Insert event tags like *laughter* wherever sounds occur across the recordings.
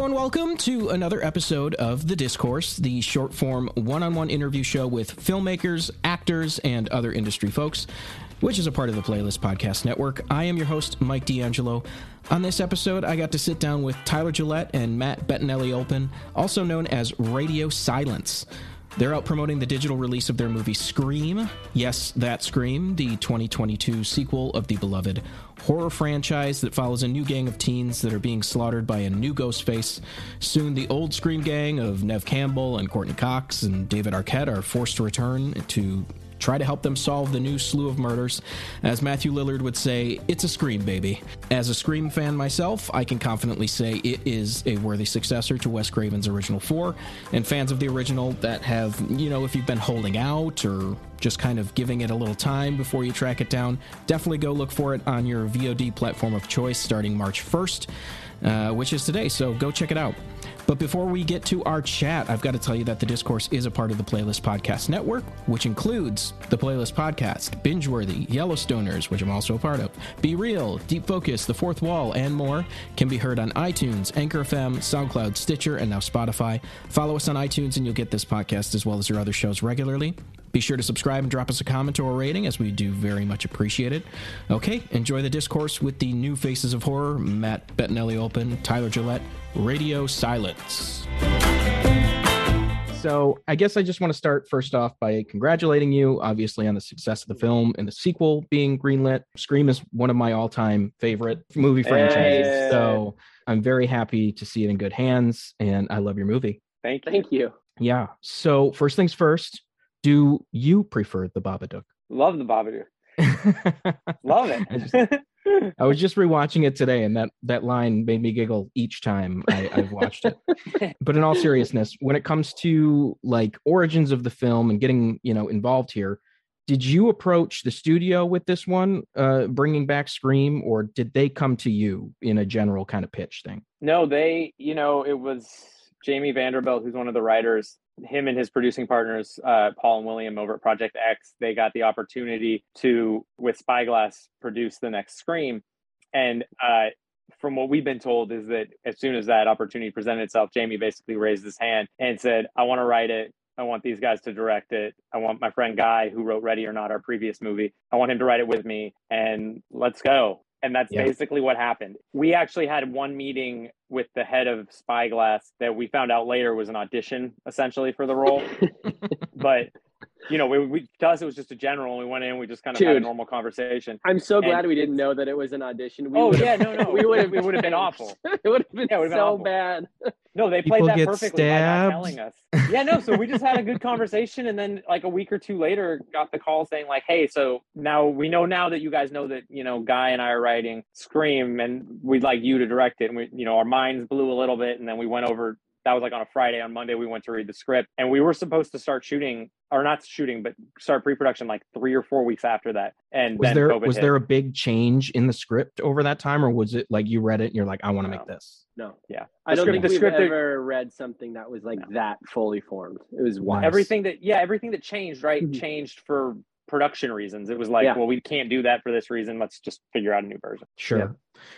Hello and welcome to another episode of The Discourse, the short form one on one interview show with filmmakers, actors, and other industry folks, which is a part of the Playlist Podcast Network. I am your host, Mike DeAngelo. On this episode, I got to sit down with Tyler Gillett and Matt Bettinelli Olpin, also known as Radio Silence. They're out promoting the digital release of their movie Scream. Yes, that Scream, the 2022 sequel of the beloved horror franchise that follows a new gang of teens that are being slaughtered by a new ghost face. Soon, the old Scream gang of Neve Campbell and Courteney Cox and David Arquette are forced to return to try to help them solve the new slew of murders. As Matthew Lillard would say, it's a Scream, baby. As a Scream fan myself, I can confidently say it is a worthy successor to Wes Craven's original four. And fans of the original that have, you know, if you've been holding out or just kind of giving it a little time before you track it down, definitely go look for it on your VOD platform of choice starting March 1st, uh, which is today. So go check it out. But before we get to our chat, I've got to tell you that the discourse is a part of the Playlist Podcast Network, which includes the Playlist Podcast, Bingeworthy, Yellowstoners, which I'm also a part of, Be Real, Deep Focus, The Fourth Wall, and more. Can be heard on iTunes, Anchor FM, SoundCloud, Stitcher, and now Spotify. Follow us on iTunes and you'll get this podcast as well as your other shows regularly. Be sure to subscribe and drop us a comment or a rating, as we do very much appreciate it. Okay, enjoy the discourse with the new faces of horror Matt Bettinelli Olpin, Tyler Gillett, Radio Silence. So, I guess I just want to start first off by congratulating you, obviously, on the success of the film and the sequel being greenlit. Scream is one of my all time favorite movie franchises. Hey. So, I'm very happy to see it in good hands, and I love your movie. Thank you. Thank you. Yeah. So, first things first, do you prefer the Babadook? Love the Babadook. *laughs* Love I just- it. I was just rewatching it today, and that that line made me giggle each time I, I've watched it. *laughs* But in all seriousness, when it comes to like origins of the film and getting you know involved here, did you approach the studio with this one, uh, bringing back Scream, or did they come to you in a general kind of pitch thing? no, they, you know, it was Jamie Vanderbilt, who's one of the writers, him and his producing partners, uh, Paul and William over at Project X, they got the opportunity to, with Spyglass, produce the next Scream. And uh, from what we've been told is that as soon as that opportunity presented itself, Jamie basically raised his hand and said, I want to write it. I want these guys to direct it. I want my friend Guy, who wrote Ready or Not, our previous movie, I want him to write it with me and let's go. And that's Yeah. basically what happened. We actually had one meeting with the head of Spyglass that we found out later was an audition essentially for the role. *laughs* but you know, we, we to us it was just a general, and we went in, we just kind of had a normal conversation. I'm so glad we didn't know that it was an audition. We Oh, would've- yeah, no, no, *laughs* we would have it would've been awful. *laughs* it would have been Yeah, it been so awful. bad. No, they People played that get perfectly by not telling us. Yeah, no. So we just had a good conversation, and then like a week or two later, got the call saying like, "Hey, so now we know now that you guys know that you know Guy and I are writing Scream, and we'd like you to direct it." And we, you know, our minds blew a little bit, and then we went over. That was like on a Friday. On Monday, we went to read the script, and we were supposed to start shooting, or not shooting, but start pre-production like three or four weeks after that. And Was then there COVID was hit. there a big change in the script over that time, or was it like you read it and you're like, I want to No. make this? No, Yeah. I don't script- think the we've script- ever read something that was like No. that fully formed. It was wild. Nice. everything that yeah everything that changed right Mhm. changed for production reasons it was like Yeah. well we can't do that for this reason let's just figure out a new version Sure.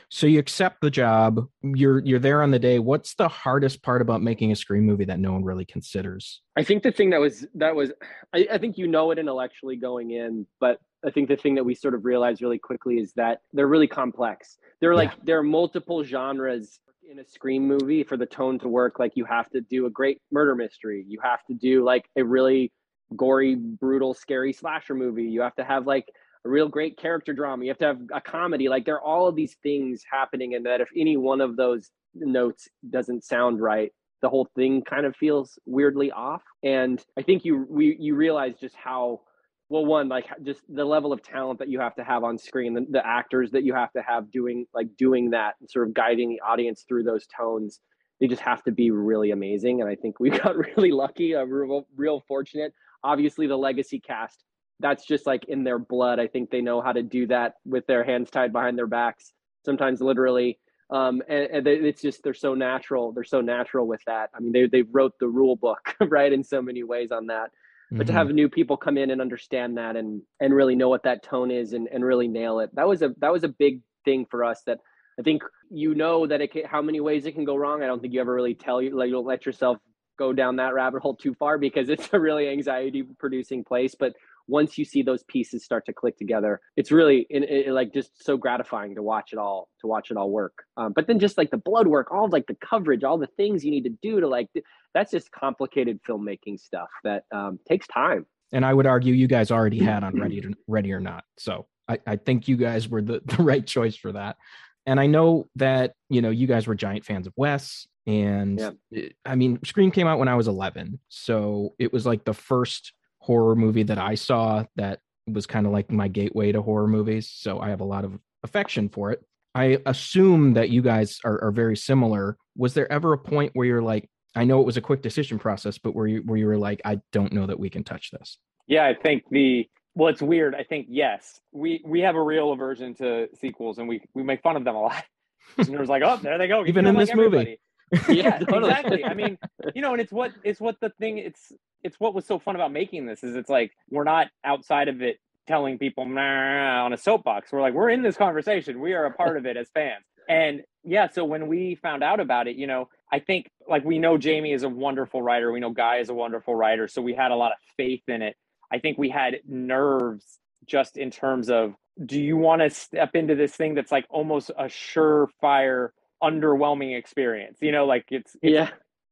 So you accept the job. You're you're there on the day. What's the hardest part about making a Scream movie that no one really considers? I think the thing that was that was I, I think you know it intellectually going in, but I think the thing that we sort of realized really quickly is that they're really complex. They're like there are multiple genres in a Scream movie for the tone to work. Like you have to do a great murder mystery. You have to do like a really gory, brutal, scary slasher movie. You have to have like a real great character drama. You have to have a comedy. Like there are all of these things happening, and that if any one of those notes doesn't sound right, the whole thing kind of feels weirdly off. And I think you we you realize just how well one like just the level of talent that you have to have on screen, the, the actors that you have to have doing like doing that and sort of guiding the audience through those tones. They just have to be really amazing, and I think we *laughs* got really lucky, uh, real, real fortunate. Obviously, the legacy cast that's just like in their blood. I think they know how to do that with their hands tied behind their backs, sometimes literally. Um, and, and they, it's just they're so natural. They're so natural with that. I mean, they they wrote the rule book *laughs* right in so many ways on that. But to Mhm. have new people come in and understand that and and really know what that tone is and, and really nail it, that was a that was a big thing for us. That I think you know that it can, how many ways it can go wrong. I don't think you ever really tell you like you'll let yourself go down that rabbit hole too far because it's a really anxiety producing place. But once you see those pieces start to click together, it's really it, it, like just so gratifying to watch it all to watch it all work. Um, but then just like the blood work, all like the coverage, all the things you need to do to like that's just complicated filmmaking stuff that um, takes time. And I would argue you guys already *laughs* had on Ready to, Ready or Not, so I, I think you guys were the, *laughs* the right choice for that. And I know that you know you guys were giant fans of Wes, and yeah. it, I mean Scream came out when I was 11, so it was like the first horror movie that I saw that was kind of like my gateway to horror movies. So I have a lot of affection for it. I assume that you guys are, are very similar. Was there ever a point where you're like, I know it was a quick decision process, but where you where you were like, I don't know that we can touch this? Yeah, I think the well, it's weird. I think yes, we we have a real aversion to sequels, and we we make fun of them a lot. *laughs* And there's like, oh, there they go. Even in like this everybody. movie. *laughs* yeah, exactly. I mean, *laughs* you know, and it's what it's what the thing. It's it's what was so fun about making this is it's like we're not outside of it telling people nah, on a soapbox. We're like we're in this conversation. We are a part of it as fans. And yeah, so when we found out about it, you know, I think like we know Jamie is a wonderful writer. We know Guy is a wonderful writer. So we had a lot of faith in it. I think we had nerves just in terms of do you want to step into this thing that's like almost a surefire underwhelming experience. You know like it's, it's yeah.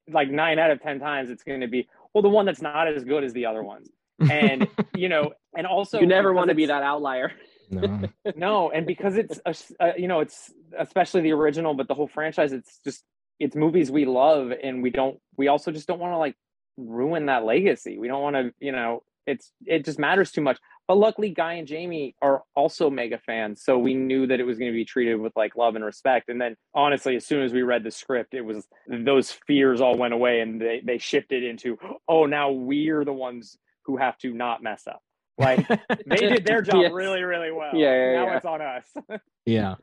like nine out of ten times it's going to be well the one that's not as good as the other ones. And *laughs* you know and also you never want to be that outlier. *laughs* No. no and because it's a, a, you know it's especially the original but the whole franchise it's just it's movies we love and we don't we also just don't want to like ruin that legacy. We don't want to you know it's it just matters too much but luckily guy and jamie are also mega fans so we knew that it was going to be treated with like love and respect. And then honestly as soon as we read the script it was those fears all went away and they, they shifted into oh now we're the ones who have to not mess up. Like *laughs* they did their job yes. really really well. Yeah, yeah now yeah. it's on us. *laughs* Yeah.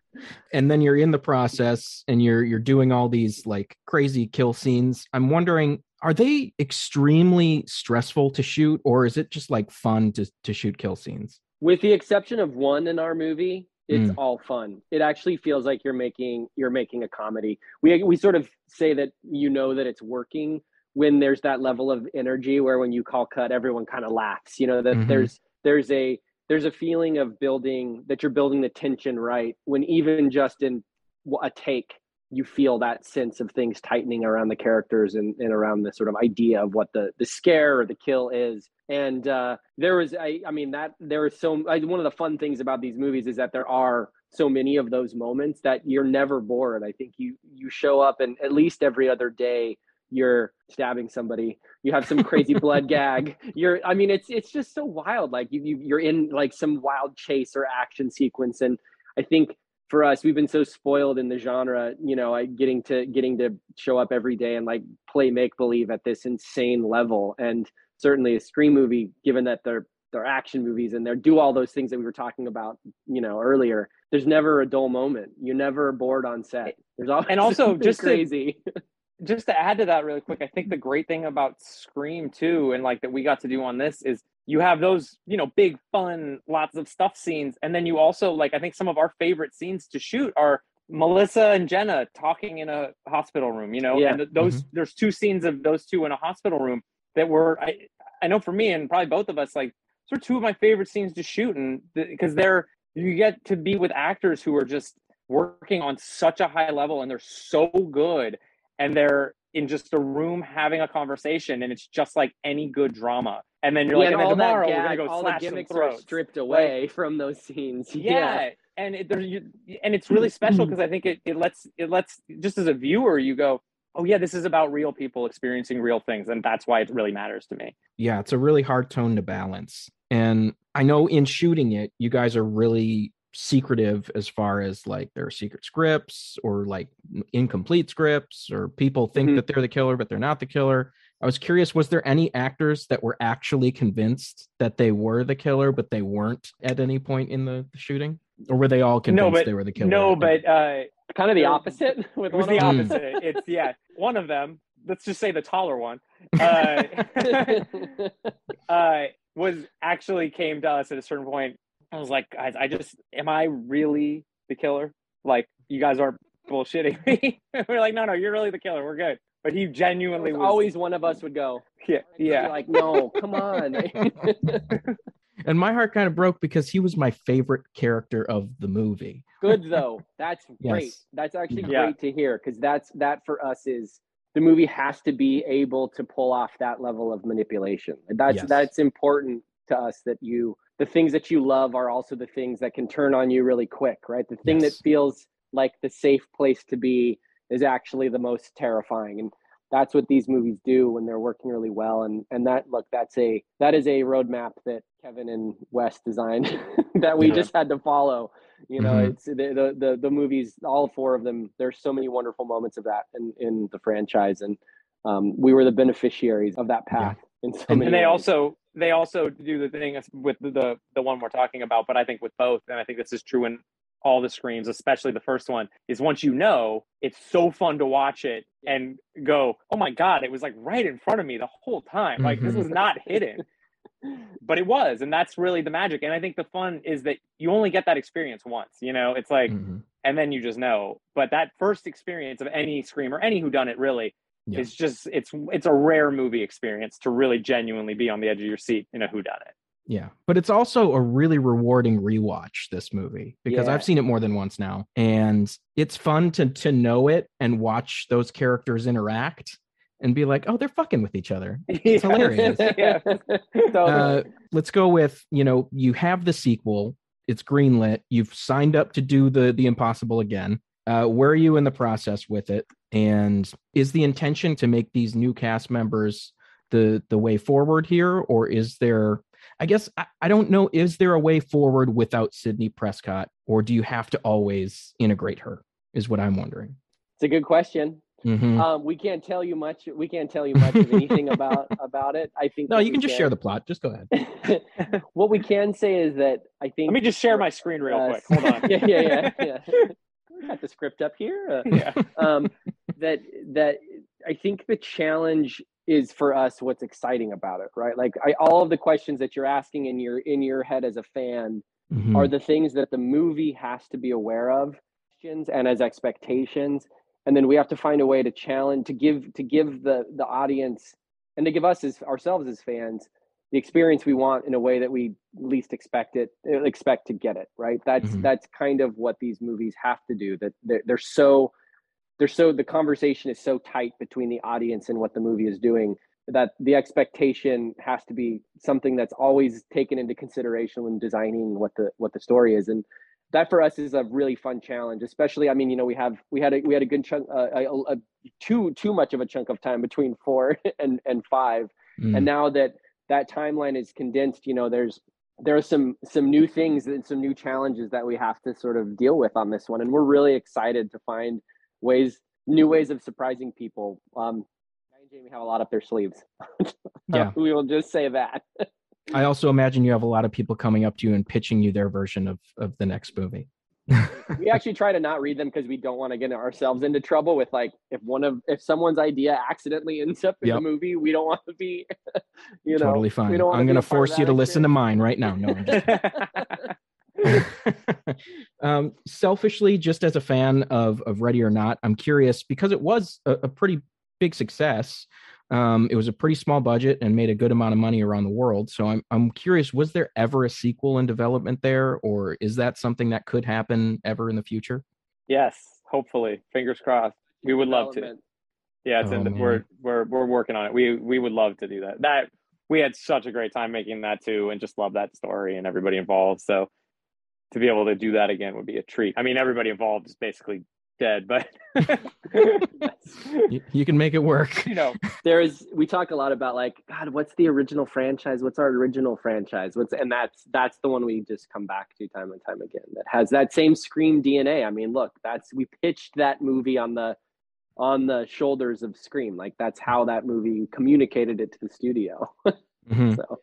And then you're in the process and you're you're doing all these like crazy kill scenes. I'm wondering are they extremely stressful to shoot or is it just like fun to, to shoot kill scenes with the exception of one in our movie it's mm. all fun it actually feels like you're making you're making a comedy we we sort of say that you know that it's working when there's that level of energy where when you call cut everyone kind of laughs you know that mm-hmm. there's there's a there's a feeling of building that you're building the tension right when even just in a take you feel that sense of things tightening around the characters and, and around the sort of idea of what the the scare or the kill is. And uh, there was I, I mean that there is so I, one of the fun things about these movies is that there are so many of those moments that you're never bored. I think you you show up and at least every other day you're stabbing somebody. You have some crazy *laughs* blood gag. You're i mean it's it's just so wild. Like you, you you're in like some wild chase or action sequence. And i think for us we've been so spoiled in the genre you know I, getting to getting to show up every day and like play make believe at this insane level. And certainly a scream movie given that they're they're action movies and they do all those things that we were talking about you know earlier there's never a dull moment. You're never bored on set. There's always and also *laughs* just crazy. to, *laughs* just to add to that really quick i think the great thing about scream too and like that we got to do on this is you have those you know big fun lots of stuff scenes and then you also like i think some of our favorite scenes to shoot are melissa and jenna talking in a hospital room you know yeah. and those mm-hmm. there's two scenes of those two in a hospital room that were i i know for me and probably both of us like those are two of my favorite scenes to shoot and because they're you get to be with actors who are just working on such a high level and they're so good and they're in just a room having a conversation and it's just like any good drama and then you're yeah, like and, oh, and tomorrow gag, we're gonna go all slash the gimmicks some throats. are stripped away like, from those scenes yeah, yeah. and it, you, and it's really special *clears throat* because i think it, it lets it lets just as a viewer you go oh yeah this is about real people experiencing real things and that's why it really matters to me yeah it's a really hard tone to balance and i know in shooting it you guys are really secretive as far as like their secret scripts or like incomplete scripts or people think mm-hmm. that they're the killer but they're not the killer. I was curious was there any actors that were actually convinced that they were the killer but they weren't at any point in the, the shooting? Or were they all convinced no, but, they were the killer no but uh kind of the opposite *laughs* with it was the opposite. It's *laughs* yeah one of them. Let's just say the taller one. Uh, *laughs* uh was actually came to us at a certain point I was like, guys, I just am I really the killer? Like, you guys aren't bullshitting *laughs* me. we're like, no, no, you're really the killer. We're good. But he genuinely was, always one of us would go. yeah, yeah. Like, no, come on. *laughs* and my heart kind of broke because he was my favorite character of the movie. Good though. That's *laughs* great. Yes. That's actually Yeah. great to hear because that's that for us is the movie has to be able to pull off that level of manipulation. And That's Yes. that's important to us that you the things that you love are also the things that can turn on you really quick, right? The thing Yes. that feels like the safe place to be is actually the most terrifying. And that's what these movies do when they're working really well. And and that look, that's a that is a roadmap that Kevin and Wes designed *laughs* that we Yeah. just had to follow. You know, Mhm. it's the, the the the movies, all four of them. There's so many wonderful moments of that in in the franchise, and um, we were the beneficiaries of that path. In so And- many and they ways. also they also do the thing with the, the one we're talking about but i think with both and i think this is true in all the screams especially the first one is once you know it's so fun to watch it and go oh my god it was like right in front of me the whole time like this Mhm. was not hidden but it was and that's really the magic and i think the fun is that you only get that experience once you know it's like Mhm. and then you just know but that first experience of any scream or any who done it really Yeah. it's just it's it's a rare movie experience to really genuinely be on the edge of your seat in a who done it Yeah, but it's also a really rewarding rewatch. This movie because Yeah. I've seen it more than once now, and it's fun to to know it and watch those characters interact and be like, oh, they're fucking with each other. *laughs* it's hilarious. yeah. *laughs* Uh, let's go with you know you have the sequel. It's greenlit. You've signed up to do the the impossible again. Uh, where are you in the process with it? And is the intention to make these new cast members the the way forward here, or is there? I guess I, I don't know. Is there a way forward without Sidney Prescott, or do you have to always integrate her? Is what I'm wondering. it's a good question. Mhm. Um, we can't tell you much. We can't tell you much of anything about *laughs* about it. I think. no, you can just share the plot. Just go ahead. *laughs* what we can say is that I think. let me just share my screen real uh, quick hold on *laughs* yeah, yeah, yeah, yeah. We got the script up here. Uh, *laughs* yeah um, that that I think the challenge is for us what's exciting about it, right? Like I, all of the questions that you're asking in your in your head as a fan Mhm. are the things that the movie has to be aware of, questions and as expectations, and then we have to find a way to challenge to give to give the the audience and to give us as ourselves as fans the experience we want in a way that we least expect it expect to get it right that's Mhm. that's kind of what these movies have to do that they're, they're so they're so the conversation is so tight between the audience and what the movie is doing that the expectation has to be something that's always taken into consideration when designing what the what the story is and that for us is a really fun challenge especially i mean you know we have we had a we had a good chunk uh, a, a, a too too much of a chunk of time between four *laughs* and and five Mm. and now that that timeline is condensed you know there's there are some some new things and some new challenges that we have to sort of deal with on this one and we're really excited to find ways new ways of surprising people um I and jamie have a lot up their sleeves *laughs* Yeah. we will just say that *laughs* I also imagine you have a lot of people coming up to you and pitching you their version of of the next movie. We actually try to not read them because we don't want to get ourselves into trouble with like if one of if someone's idea accidentally ends up in Yep. the movie we don't want to be *laughs* you know totally fine. I'm going to force you to listen to mine right now. No, I'm *laughs* *laughs* um, selfishly, just as a fan of of Ready or Not, I'm curious because it was a, a pretty big success. Um, it was a pretty small budget and made a good amount of money around the world. So I'm I'm curious, was there ever a sequel in development there, or is that something that could happen ever in the future? yes hopefully. Fingers crossed. We would love to. yeah it's Oh, in the, man. we're we're we're working on it. We we would love to do that. That we had such a great time making that too and just love that story and everybody involved. So to be able to do that again would be a treat. I mean everybody involved is basically dead but *laughs* You, you can make it work. you know *laughs* there is we talk a lot about like god what's the original franchise? What's our original franchise? What's and that's that's the one we just come back to time and time again that has that same scream dna i mean look that's we pitched that movie on the on the shoulders of scream. Like that's how that movie communicated it to the studio. *laughs* Mhm. so.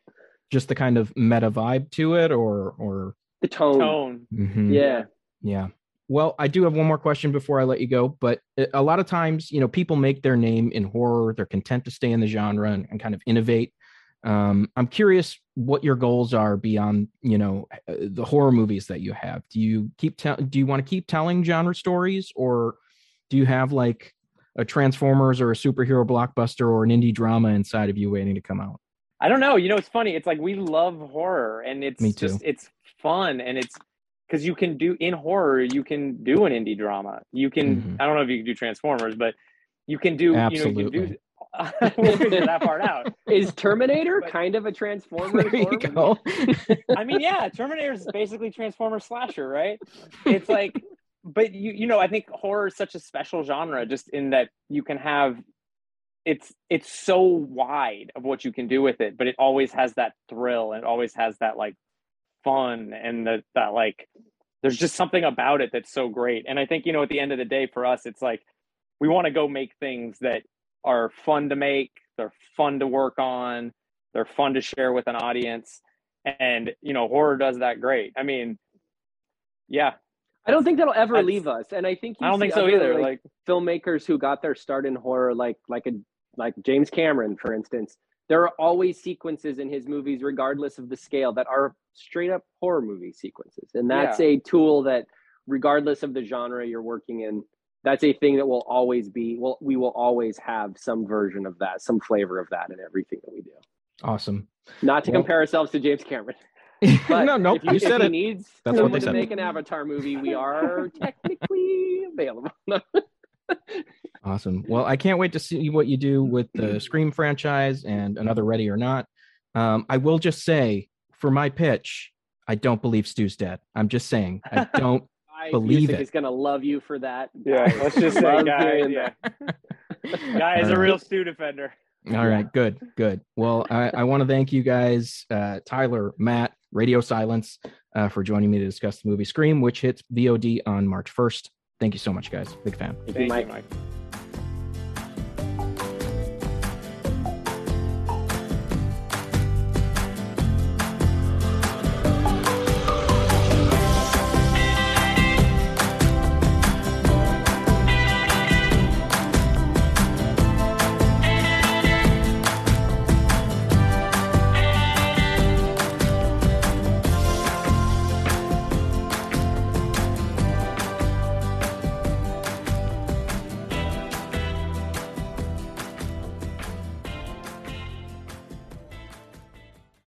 Just the kind of meta vibe to it, or or? The tone, tone. Mhm. yeah. Yeah. Well, I do have one more question before I let you go. But a- lot of times, you know, people make their name in horror. They're content to stay in the genre and, and kind of innovate. Um, I'm curious what your goals are beyond, you know, uh, the horror movies that you have. Do you keep tell? Do you want to keep telling genre stories, or do you have like a Transformers or a superhero blockbuster or an indie drama inside of you waiting to come out? I don't know. You know, it's funny. It's like we love horror, and it's just it's fun, and it's because you can do in horror, you can do an indie drama. You can. Mhm. I don't know if you can do Transformers, but you can do. You know, you can Absolutely. do. *laughs* we'll figure that part out. Is Terminator But- kind of a Transformer? There you go. *laughs* I mean, yeah, Terminator is basically Transformer slasher, right? It's like, but you you know, I think horror is such a special genre, just in that you can have, it's it's so wide of what you can do with it, but it always has that thrill and it always has that like fun and that that like, there's just something about it that's so great. And I think you know, at the end of the day, for us, it's like we want to go make things that are fun to make, they're fun to work on, they're fun to share with an audience and you know horror does that great i mean yeah I don't think that'll ever That's- leave us, and I think you i don't think so other, either Like, like filmmakers who got their start in horror, like like a like James Cameron, for instance. There are always sequences in his movies, regardless of the scale, that are straight up horror movie sequences, and that's a tool that, regardless of the genre you're working in, that's a thing that will always be. Well, we will always have some version of that, some flavor of that in everything that we do. Awesome. Not to Well- compare ourselves to James Cameron. *laughs* But no, no, if, you, you, if said he it. needs That's what someone they to said. make an Avatar movie, we are *laughs* technically available. *laughs* Awesome. Well, I can't wait to see what you do with the *clears throat* Scream franchise and another Ready or Not. Um, I will just say, for my pitch, I don't believe Stu's dead. I'm just saying, I *laughs* don't. I Believe it. He's gonna love you for that. yeah let's just *laughs* say loves guy yeah that. *laughs* guy is All a real Stu defender All right, good, good. Well, I, I want to thank you guys, uh, Tyler, Matt, Radio Silence, uh, for joining me to discuss the movie Scream, which hits VOD on March 1st. Thank you so much, guys. Big fan. Thank you, Mike. you mike